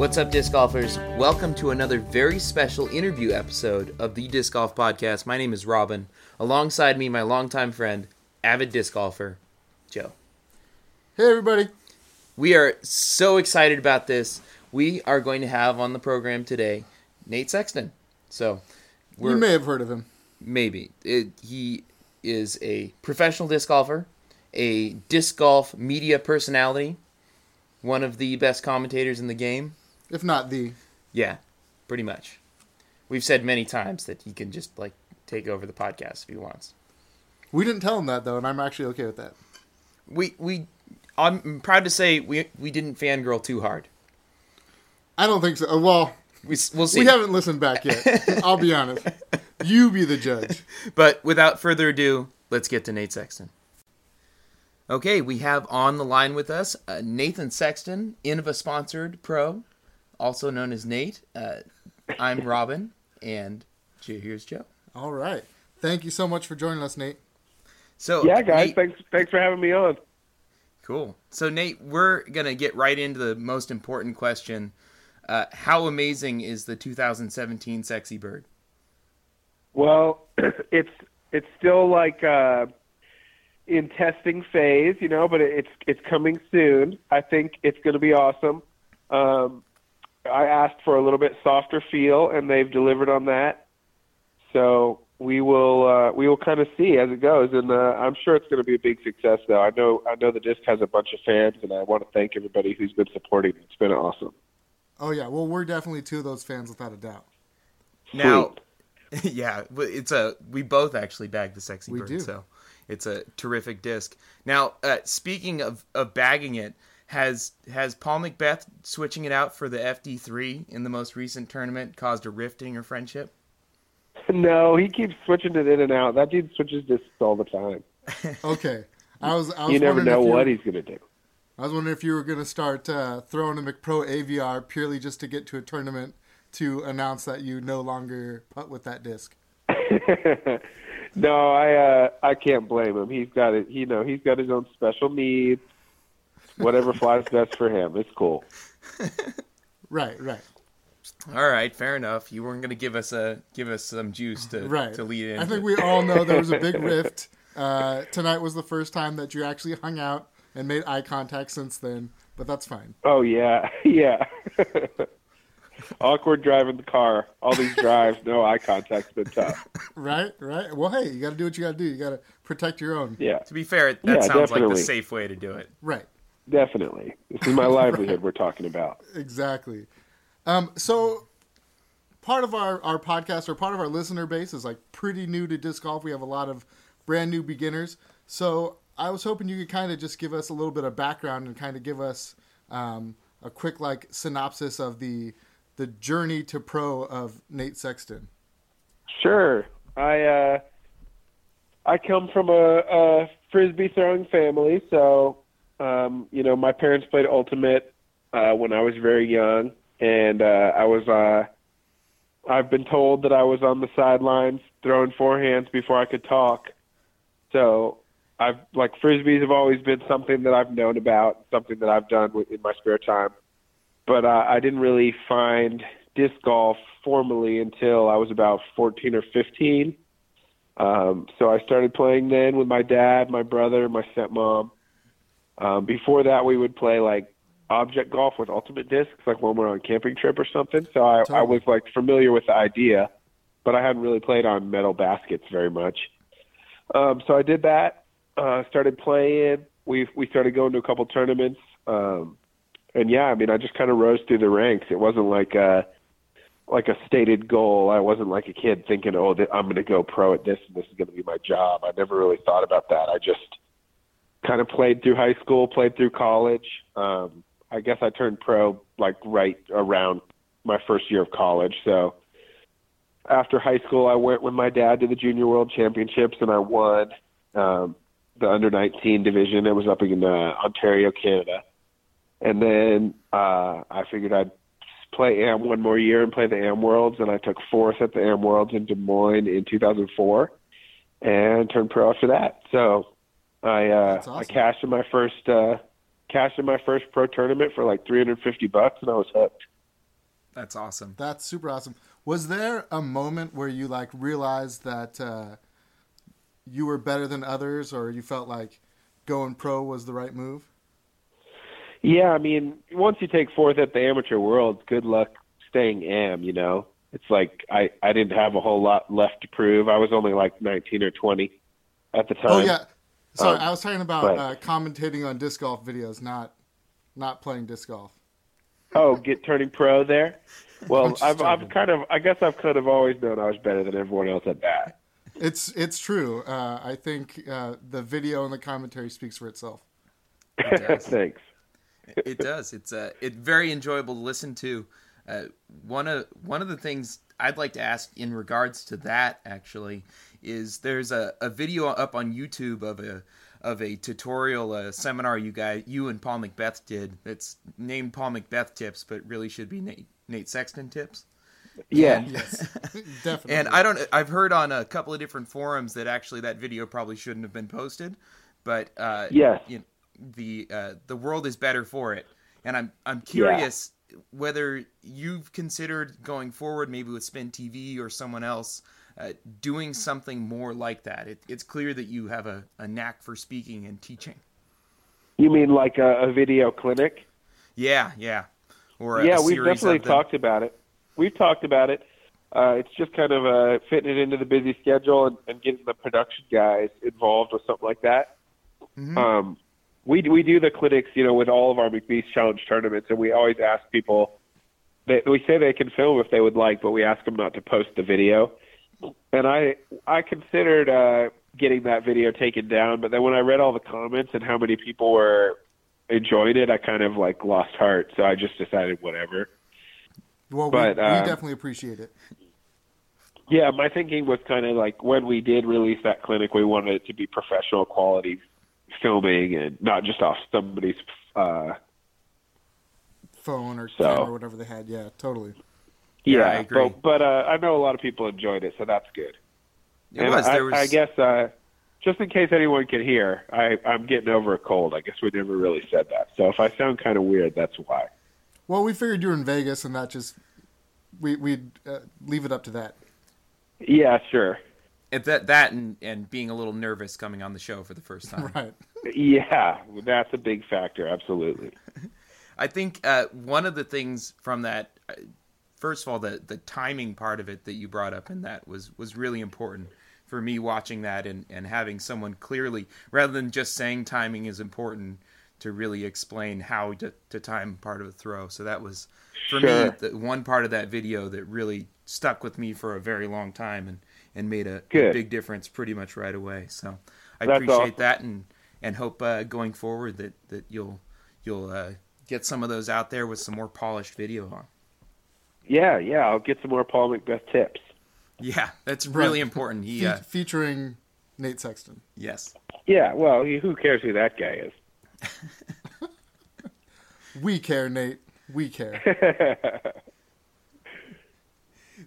What's up, disc golfers? Welcome to another very special interview episode of the Disc Golf Podcast. My name is Robin. Alongside me, my longtime friend, avid disc golfer, Joe. Hey, everybody. We are so excited about this. We are going to have on the program today Nate Sexton. So, You may have heard of him. maybe it, he is a professional disc golfer, a disc golf media personality, one of the best commentators in the game. If not the. Yeah, pretty much. We've said many times that he can just like take over the podcast if he wants. We didn't tell him that, though, and I'm actually okay with that. We we I'm proud to say we we didn't fangirl too hard. I don't think so. Uh, Well, We we'll see. we haven't listened back yet. I'll be honest. You be the judge. But without further ado, let's get to Nate Sexton. Okay, we have on the line with us uh, Nathan Sexton, Innova sponsored pro, also known as Nate. Uh, I'm Robin, and here's Joe. All right. Thank you so much for joining us, Nate. So Yeah, guys, Nate- thanks thanks for having me on. Cool. So Nate, we're gonna get right into the most important question. Uh, how amazing is the 2017 Sexy Bird? Well, it's it's still like uh, in testing phase, you know, but it's it's coming soon. I think it's going to be awesome. Um, I asked for a little bit softer feel, and they've delivered on that. So we will uh, we will kind of see as it goes, and uh, I'm sure it's going to be a big success. Though I know I know the disc has a bunch of fans, and I want to thank everybody who's been supporting. it. It's been awesome. Oh, yeah. Well, we're definitely two of those fans without a doubt. Now, yeah, w- it's a we both actually bagged the Sexy We Bird, do. so it's a terrific disc. Now, uh, speaking of of bagging it, has has Paul McBeth switching it out for the FD3 in the most recent tournament caused a rift in your friendship? No, he keeps switching it in and out. That dude switches discs all the time. Okay. I was, I was You never know you what he's going to do. I was wondering if you were going to start uh, throwing a McPro Aviar purely just to get to a tournament to announce that you no longer putt with that disc. no, I uh, I can't blame him. He's got it. You know, he's got his own special needs. Whatever flies best for him. It's cool. Right, right, All right, fair enough. You weren't going to give us a give us some juice to right. to lead in. I think we all know there was a big rift. Uh, tonight was the first time that you actually hung out and made eye contact since then, but that's fine. Oh yeah, yeah. Awkward driving the car. All these drives, no eye contact's been tough. Right, right. Well, hey, you got to do what you got to do. You got to protect your own. Yeah, to be fair, that Yeah, sounds like the safe way to do it. Right, definitely. This is my livelihood we're talking about. exactly. Um, so part of our, our podcast or part of our listener base is like pretty new to disc golf. We have a lot of brand new beginners. So I was hoping you could kind of just give us a little bit of background and kind of give us um, a quick like synopsis of the the journey to pro of Nate Sexton. Sure. I uh, I come from a, a frisbee throwing family, so um, you know my parents played ultimate uh, when I was very young, and uh, I was. Uh, I've been told that I was on the sidelines throwing forehands before I could talk. So I've like frisbees have always been something that I've known about, something that I've done in my spare time. But uh, I didn't really find disc golf formally until I was about 14 or 15. Um, so I started playing then with my dad, my brother, my stepmom. Um, before that, we would play like object golf with ultimate discs, like when we're on a camping trip or something. So I, I was like familiar with the idea, but I hadn't really played on metal baskets very much. Um, so I did that. Uh, started playing. We we started going to a couple tournaments. Um, and yeah, I mean, I just kind of rose through the ranks. It wasn't like a like a stated goal. I wasn't like a kid thinking, "Oh, th- I'm going to go pro at this, and this is going to be my job." I never really thought about that. I just kind of played through high school, played through college. Um, I guess I turned pro like right around my first year of college. So after high school, I went with my dad to the Junior World Championships, and I won um, the under 19 division. It was up in uh, Ontario, Canada. And then uh, I figured I'd play AM one more year and play the AM Worlds, and I took fourth at the AM Worlds in Des Moines in 2004, and turned pro after that. So I uh, awesome. I cashed in my first uh, cashed in my first pro tournament for like 350 bucks, and I was hooked. That's awesome. That's super awesome. Was there a moment where you like realized that uh, you were better than others, or you felt like going pro was the right move? Yeah, I mean, once you take fourth at the amateur world, good luck staying am. You know, it's like I I didn't have a whole lot left to prove. I was only like 19 or 20 at the time. Oh yeah, sorry, Um, I was talking about but- uh, commentating on disc golf videos, not not playing disc golf. Oh, get turning pro there. Well, I've I've kind of I guess I've kind of always known I was better than everyone else at that. It's it's true. Uh, I think uh, the video and the commentary speaks for itself. does. Thanks. it does. It's uh, it's very enjoyable to listen to. Uh, one of one of the things I'd like to ask in regards to that actually is there's a, a video up on YouTube of a of a tutorial uh, seminar you guys you and Paul McBeth did. That's named Paul McBeth tips, but really should be Nate, Nate Sexton tips. Yeah. Yes, definitely. And I don't. I've heard on a couple of different forums that actually that video probably shouldn't have been posted, but uh, Yes. you know, the uh, the world is better for it. And I'm I'm curious whether you've considered going forward, maybe with Spin TV or someone else, uh, doing something more like that. It, it's clear that you have a, a knack for speaking and teaching. You mean like a, a video clinic? Yeah, yeah. Or a, yeah, we've definitely talked about it. We've talked about it. Uh, it's just kind of uh, fitting it into the busy schedule and, and getting the production guys involved with something like that. Mm-hmm. Um, we we do the clinics, you know, with all of our McBeast Challenge tournaments, and we always ask people. They, we say they can film if they would like, but we ask them not to post the video. And I I considered uh, getting that video taken down, but then when I read all the comments and how many people were enjoying it, I kind of like lost heart. So I just decided whatever. well, but, we, we um, definitely appreciate it. Yeah, my thinking was kind of like when we did release that clinic, we wanted it to be professional quality filming and not just off somebody's. Uh, Phone or So- camera, or whatever they had. Yeah, totally. Yeah, I agree. But, but uh, I know a lot of people enjoyed it, so that's good. It and was. I, There was. I guess uh, just in case anyone could hear, I, I'm getting over a cold. I guess we never really said that. So if I sound kind of weird, that's why. Well, we figured you were in Vegas, and that just we we'd uh, leave it up to that. Yeah, sure. It, that that and, and being a little nervous coming on the show for the first time. Right. Yeah, that's a big factor. Absolutely. I think uh, one of the things from that, uh, first of all, the the timing part of it that you brought up in that was was really important for me watching that and and having someone clearly, rather than just saying timing is important, to really explain how to, to time part of a throw. So that was for me the one part of that video that really stuck with me for a very long time and and made a, a big difference pretty much right away. So I That's appreciate awesome. that and and hope uh, going forward that that you'll you'll uh, get some of those out there with some more polished video on. Yeah, yeah. I'll get some more Paul McBeth tips. Yeah, that's really Right. important. He Fe- uh, featuring Nate Sexton. yes, Yeah, well, who cares who that guy is? We care, Nate. We care.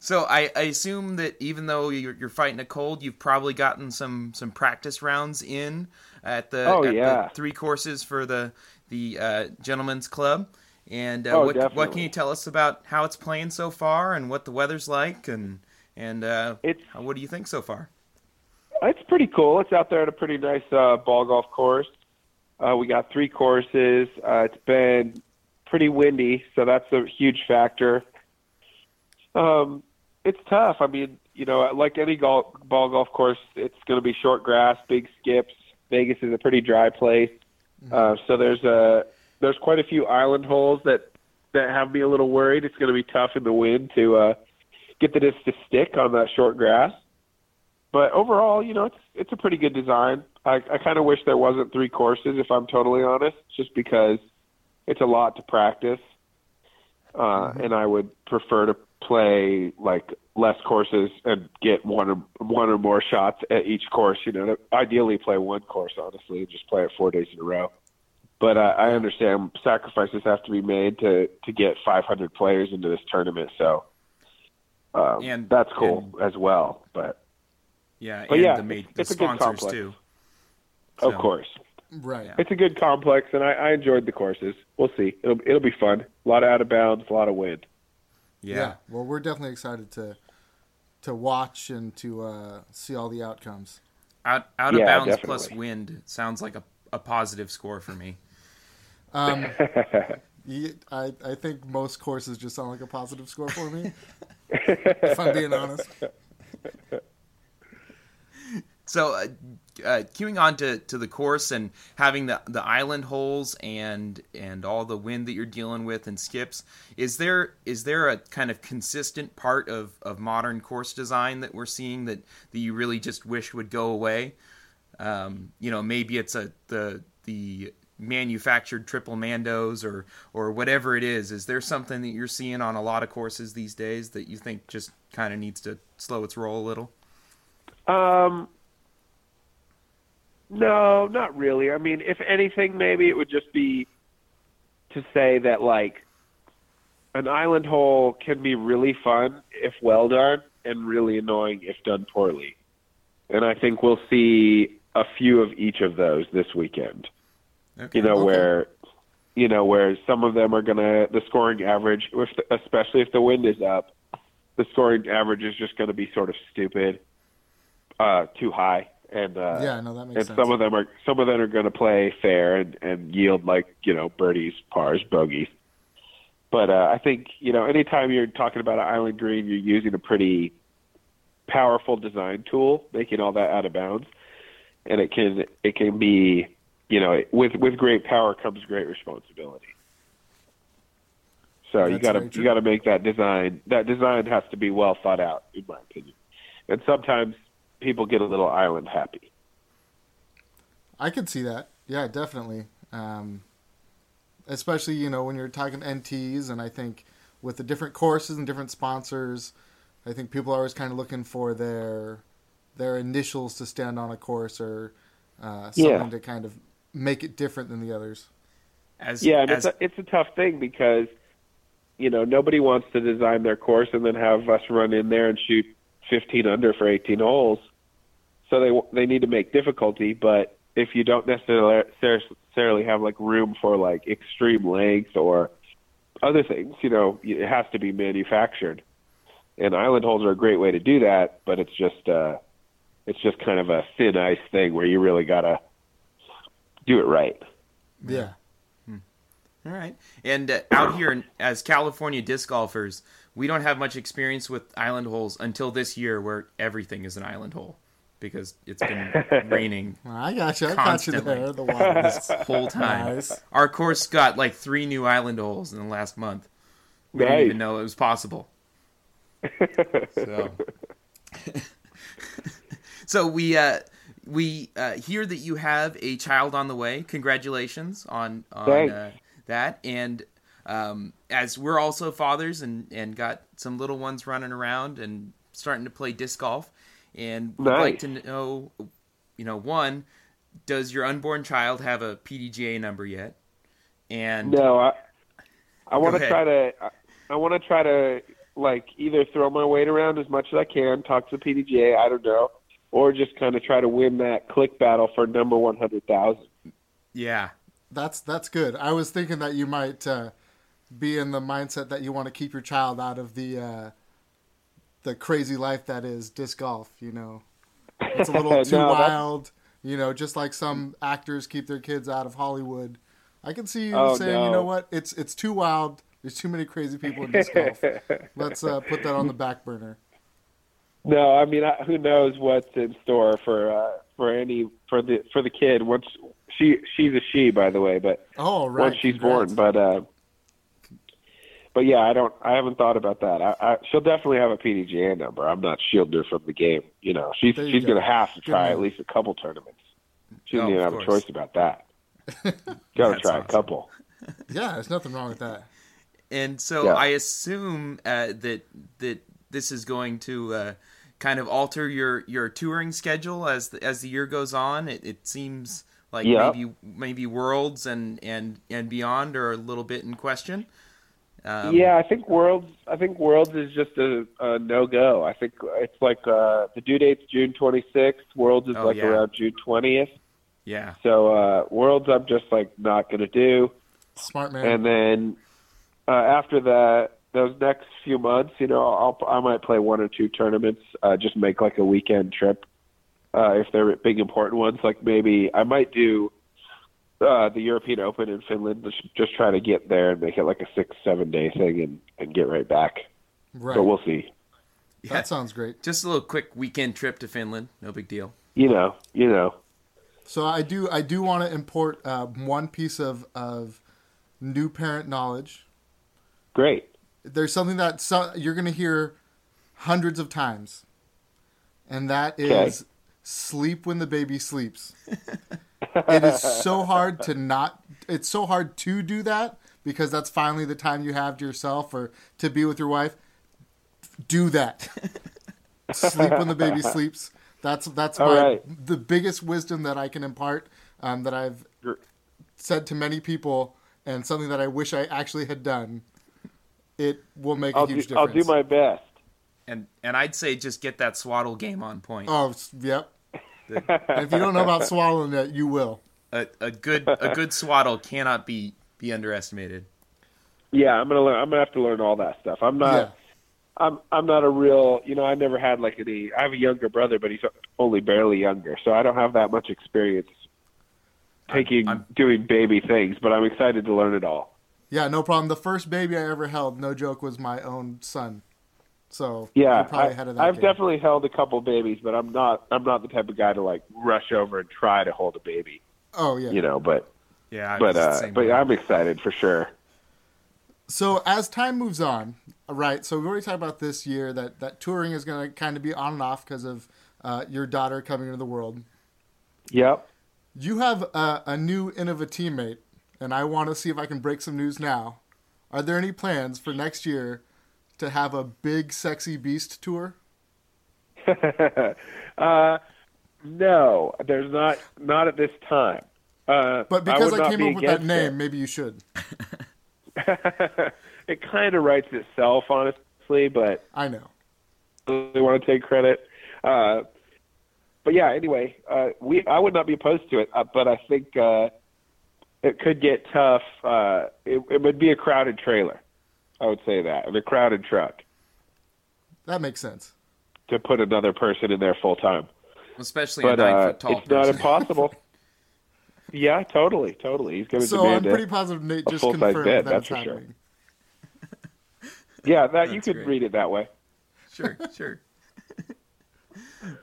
So I, I assume that even though you're, you're fighting a cold, you've probably gotten some, some practice rounds in at the, Oh, at yeah. the three courses for the the uh, gentlemen's club. And uh, Oh, what what can you tell us about how it's playing so far and what the weather's like and and uh, It's what do you think so far? It's pretty cool. It's out there at a pretty nice uh, ball golf course. Uh, we got three courses. Uh, it's been pretty windy, so that's a huge factor. Um, it's tough. I mean, you know, like any golf, ball golf course, it's going to be short grass, big skips. Vegas is a pretty dry place, uh, so there's a there's quite a few island holes that that have me a little worried. It's going to be tough in the wind to uh, get the disc to stick on that short grass but overall, you know, it's it's a pretty good design. I, I kind of wish there wasn't three courses, if I'm totally honest, just because it's a lot to practice, uh, and I would prefer to play like less courses and get one or one or more shots at each course. You know, ideally play one course, honestly, and just play it four days in a row. But uh, I understand sacrifices have to be made to to get 500 players into this tournament, so um, And- that's cool as well. But Yeah, But and yeah, the, ma- it's- the it's a good sponsors complex. too. of course. Right. Yeah. It's a good complex, and I, I enjoyed the courses. We'll see. It'll it'll be fun. A lot of out of bounds, a lot of wind. Yeah. Well, we're definitely excited to to watch and to uh, see all the outcomes. Out out of Yeah, bounds definitely. plus wind sounds like a, a positive score for me. Um, I I think most courses just sound like a positive score for me. if I'm being honest. So, uh, uh, queuing on to, to the course and having the, the island holes and and all the wind that you're dealing with and skips, is there is there a kind of consistent part of, of modern course design that we're seeing that, that you really just wish would go away? Um, you know, maybe it's a the the manufactured triple mandos or or whatever it is. Is there something that you're seeing on a lot of courses these days that you think just kind of needs to slow its roll a little? Um, no, not really. I mean, if anything, maybe it would just be to say that like an island hole can be really fun if well done and really annoying if done poorly. And I think we'll see a few of each of those this weekend. Okay. You know Okay. where you know where some of them are gonna the scoring average, if the, especially if the wind is up, the scoring average is just gonna be sort of stupid, uh, too high, and uh, Yeah, no, that makes and sense. some of them are some of them are going to play fair and and yield like you know birdies, pars, bogeys. But uh, I think you know anytime you're talking about an island green, you're using a pretty powerful design tool, making all that out of bounds, and it can it can be you know with with great power comes great responsibility. So you That's got to you got to make that design. That design has to be well thought out, in my opinion. And sometimes people get a little island happy. I could see that. Yeah, definitely. Um, especially you know when you're talking NTs, and I think with the different courses and different sponsors, I think people are always kind of looking for their their initials to stand on a course or uh, something Yeah. to kind of make it different than the others. As, Yeah, and as, it's a, it's a tough thing because you know nobody wants to design their course and then have us run in there and shoot 15 under for 18 holes. So they they need to make difficulty, but if you don't necessarily necessarily have like room for like extreme length or other things, you know, it has to be manufactured. And island holes are a great way to do that, but it's just uh it's just kind of a thin ice thing where you really got to do it right. Yeah. all right. And uh, out here in, as California disc golfers, we don't have much experience with island holes until this year, where everything is an island hole because it's been raining I got you. I got you Constantly. there. The water. this whole time. Nice. Our course got like three new island holes in the last month. We didn't even know it was possible. So, so we uh, we uh, hear that you have a child on the way. Congratulations on on uh, that. And um, as we're also fathers and and got some little ones running around and starting to play disc golf, and we'd like to know, you know, one, does your unborn child have a PDGA number yet? And No, I I want to try to I, I want to try to like either throw my weight around as much as I can, talk to the PDGA, I don't know, or just kind of try to win that click battle for number one hundred thousand. yeah, That's that's good. I was thinking that you might uh, be in the mindset that you want to keep your child out of the uh, the crazy life that is disc golf. You know, it's a little No, too that's- wild. You know, just like some actors keep their kids out of Hollywood. I can see you Oh, saying, you know what, it's it's too wild. There's too many crazy people in disc golf. Let's uh, put that on the back burner. No, I mean, I, who knows what's in store for uh, for any for the for the kid once she she's a she by the way, but Oh, right. once she's congrats. born. But uh, but yeah, I don't. I haven't thought about that. I, I, she'll definitely have a PDGA number. I'm not shielding her from the game. You know, she's you she's go. going to have to Good try man. at least a couple tournaments. She doesn't Oh, even of have a choice about that. Got to try awesome. a couple. Yeah, there's nothing wrong with that. and so Yeah. I assume uh, that that this is going to uh, kind of alter your your touring schedule as the, as the year goes on. It, it seems like Yeah. maybe maybe worlds and and and beyond are a little bit in question. Um, yeah, I think worlds. I think worlds is just a, a no go. I think it's like uh, the due date's June 26th. Worlds is Oh, like yeah. around June 20th. yeah. So uh, worlds, I'm just like not going to do. Smart man. And then uh, after that, those next few months, you know, I'll I might play one or two tournaments, uh, just make like a weekend trip uh, if they're big important ones. Like maybe I might do uh, the European Open in Finland. Just, just try to get there and make it like a six seven day thing and and get right back. Right. So we'll see. Yeah. That sounds great. Just a little quick weekend trip to Finland. No big deal. You know, you know. So I do I do want to import uh, one piece of of new parent knowledge. Great. There's something that so, you're going to hear hundreds of times, and that is Okay. sleep when the baby sleeps. it is so hard to not. It's so hard to do that because that's finally the time you have to yourself or to be with your wife. Do that. sleep when the baby sleeps. That's that's All my right. the biggest wisdom that I can impart um, that I've said to many people and something that I wish I actually had done. It will make I'll a huge do I'll do my best. And and I'd say just get that swaddle game on point. Oh, yep. and if you don't know about swaddling it, you will. A, a good a good swaddle cannot be be underestimated. Yeah, I'm gonna learn. I'm gonna have to learn all that stuff. I'm not. Yeah. I'm I'm not a real. You know, I never had like any. I have a younger brother, but he's only barely younger, so I don't have that much experience taking I'm- doing baby things. But I'm excited to learn it all. Yeah, no problem. The first baby I ever held, no joke, was my own son. So Yeah, probably I, ahead of that. I've game. definitely held a couple babies, but I'm not. I'm not the type of guy to like rush over and try to hold a baby. Oh yeah. You know, but Yeah, I but uh, but way. I'm excited for sure. So as time moves on, right? So we already talked about this year that that touring is going to kind of be on and off because of uh, your daughter coming into the world. Yep. You have a, a new Innova teammate, and I want to see if I can break some news now. Are there any plans for next year to have a big, sexy beast tour? uh, no, there's not. Not at this time. Uh, But because would I, came be up with that name, it. maybe you should. it kind of writes itself, honestly, but I know. I really want to take credit. Uh, but yeah, anyway, uh, we I would not be opposed to it, uh, but I think uh, it could get tough. Uh, it, it would be a crowded trailer. I would say that, and a crowded truck That makes sense. to put another person in there full time. especially But a nine uh, foot tall it's not impossible. yeah, totally, totally. He's going to So I'm pretty a, positive Nate just full-size confirmed bed, that that's it's for sure. Yeah, that you could great. read it that way. sure, sure.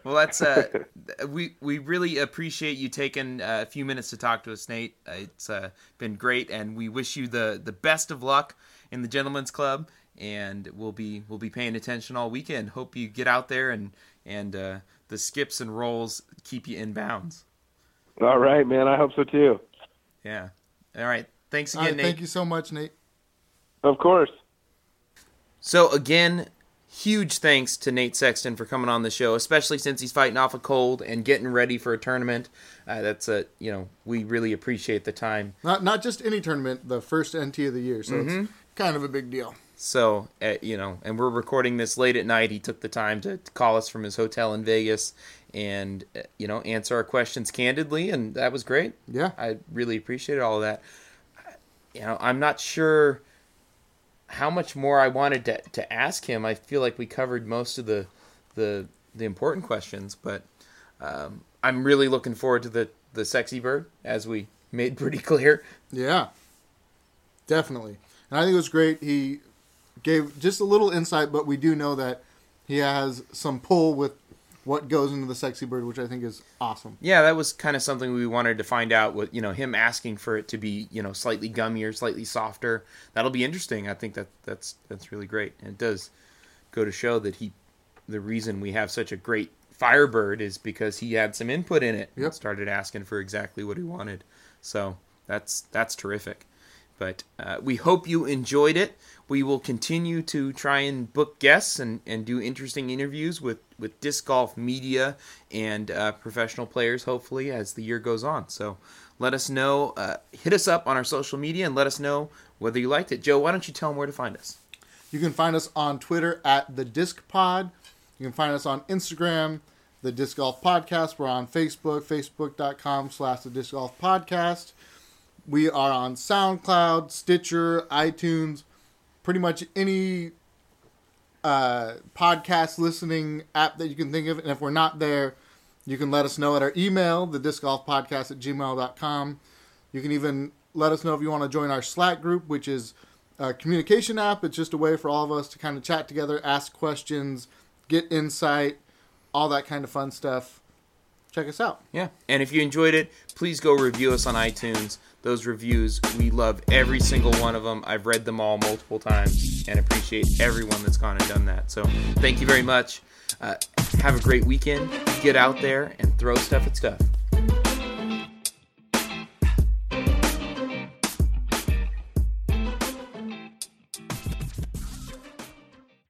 Well, that's uh, we we really appreciate you taking uh, a few minutes to talk to us, Nate. Uh, It's uh, been great, and we wish you the the best of luck in the Gentlemen's Club. And we'll be we'll be paying attention all weekend. Hope you get out there and and uh, the skips and rolls keep you in bounds. All right, man. I hope so too. Yeah. All right. Thanks again, right, Nate. thank you so much, Nate. Of course. So again, huge thanks to Nate Sexton for coming on the show, especially since he's fighting off a cold and getting ready for a tournament. Uh, that's a you know we really appreciate the time. Not not just any tournament, the first NT of the year, so Mm-hmm. it's kind of a big deal. So uh, you know, and we're recording this late at night. He took the time to, call us from his hotel in Vegas and uh, you know answer our questions candidly, and that was great. Yeah. I really appreciated all of that. You know, I'm not sure how much more I wanted to, to ask him. I feel like we covered most of the the the important questions, but um, I'm really looking forward to the the sexy bird, as we made pretty clear. Yeah, definitely. And I think it was great. He gave just a little insight, but we do know that he has some pull with what goes into the sexy bird, which I think is awesome. Yeah, that was kind of something we wanted to find out. With you know him asking for it to be you know slightly gummier, slightly softer. That'll be interesting. I think that that's that's really great. And it does go to show that he, the reason we have such a great Firebird is because he had some input in it. and Yep. started asking for exactly what he wanted. So that's that's terrific. But uh, we hope you enjoyed it. We will continue to try and book guests and, and do interesting interviews with, with disc golf media and uh, professional players, hopefully, as the year goes on. So let us know. Uh, hit us up on our social media and let us know whether you liked it. Joe, why don't you tell them where to find us? You can find us on Twitter at the Disc Pod. You can find us on Instagram, the Disc Golf Podcast. We're on Facebook, facebook.com slash the Disc Golf Podcast. We are on SoundCloud, Stitcher, iTunes, pretty much any uh, podcast listening app that you can think of. And if we're not there, you can let us know at our email, the disc golf podcast at gmail.com. You can even let us know if you want to join our Slack group, which is a communication app. It's just a way for all of us to kind of chat together, ask questions, get insight, all that kind of fun stuff. Check us out. Yeah. And if you enjoyed it, please go review us on iTunes. Those reviews, we love every single one of them. I've read them all multiple times and appreciate everyone that's gone and done that. So thank you very much. Uh, have a great weekend. Get out there and throw stuff at stuff.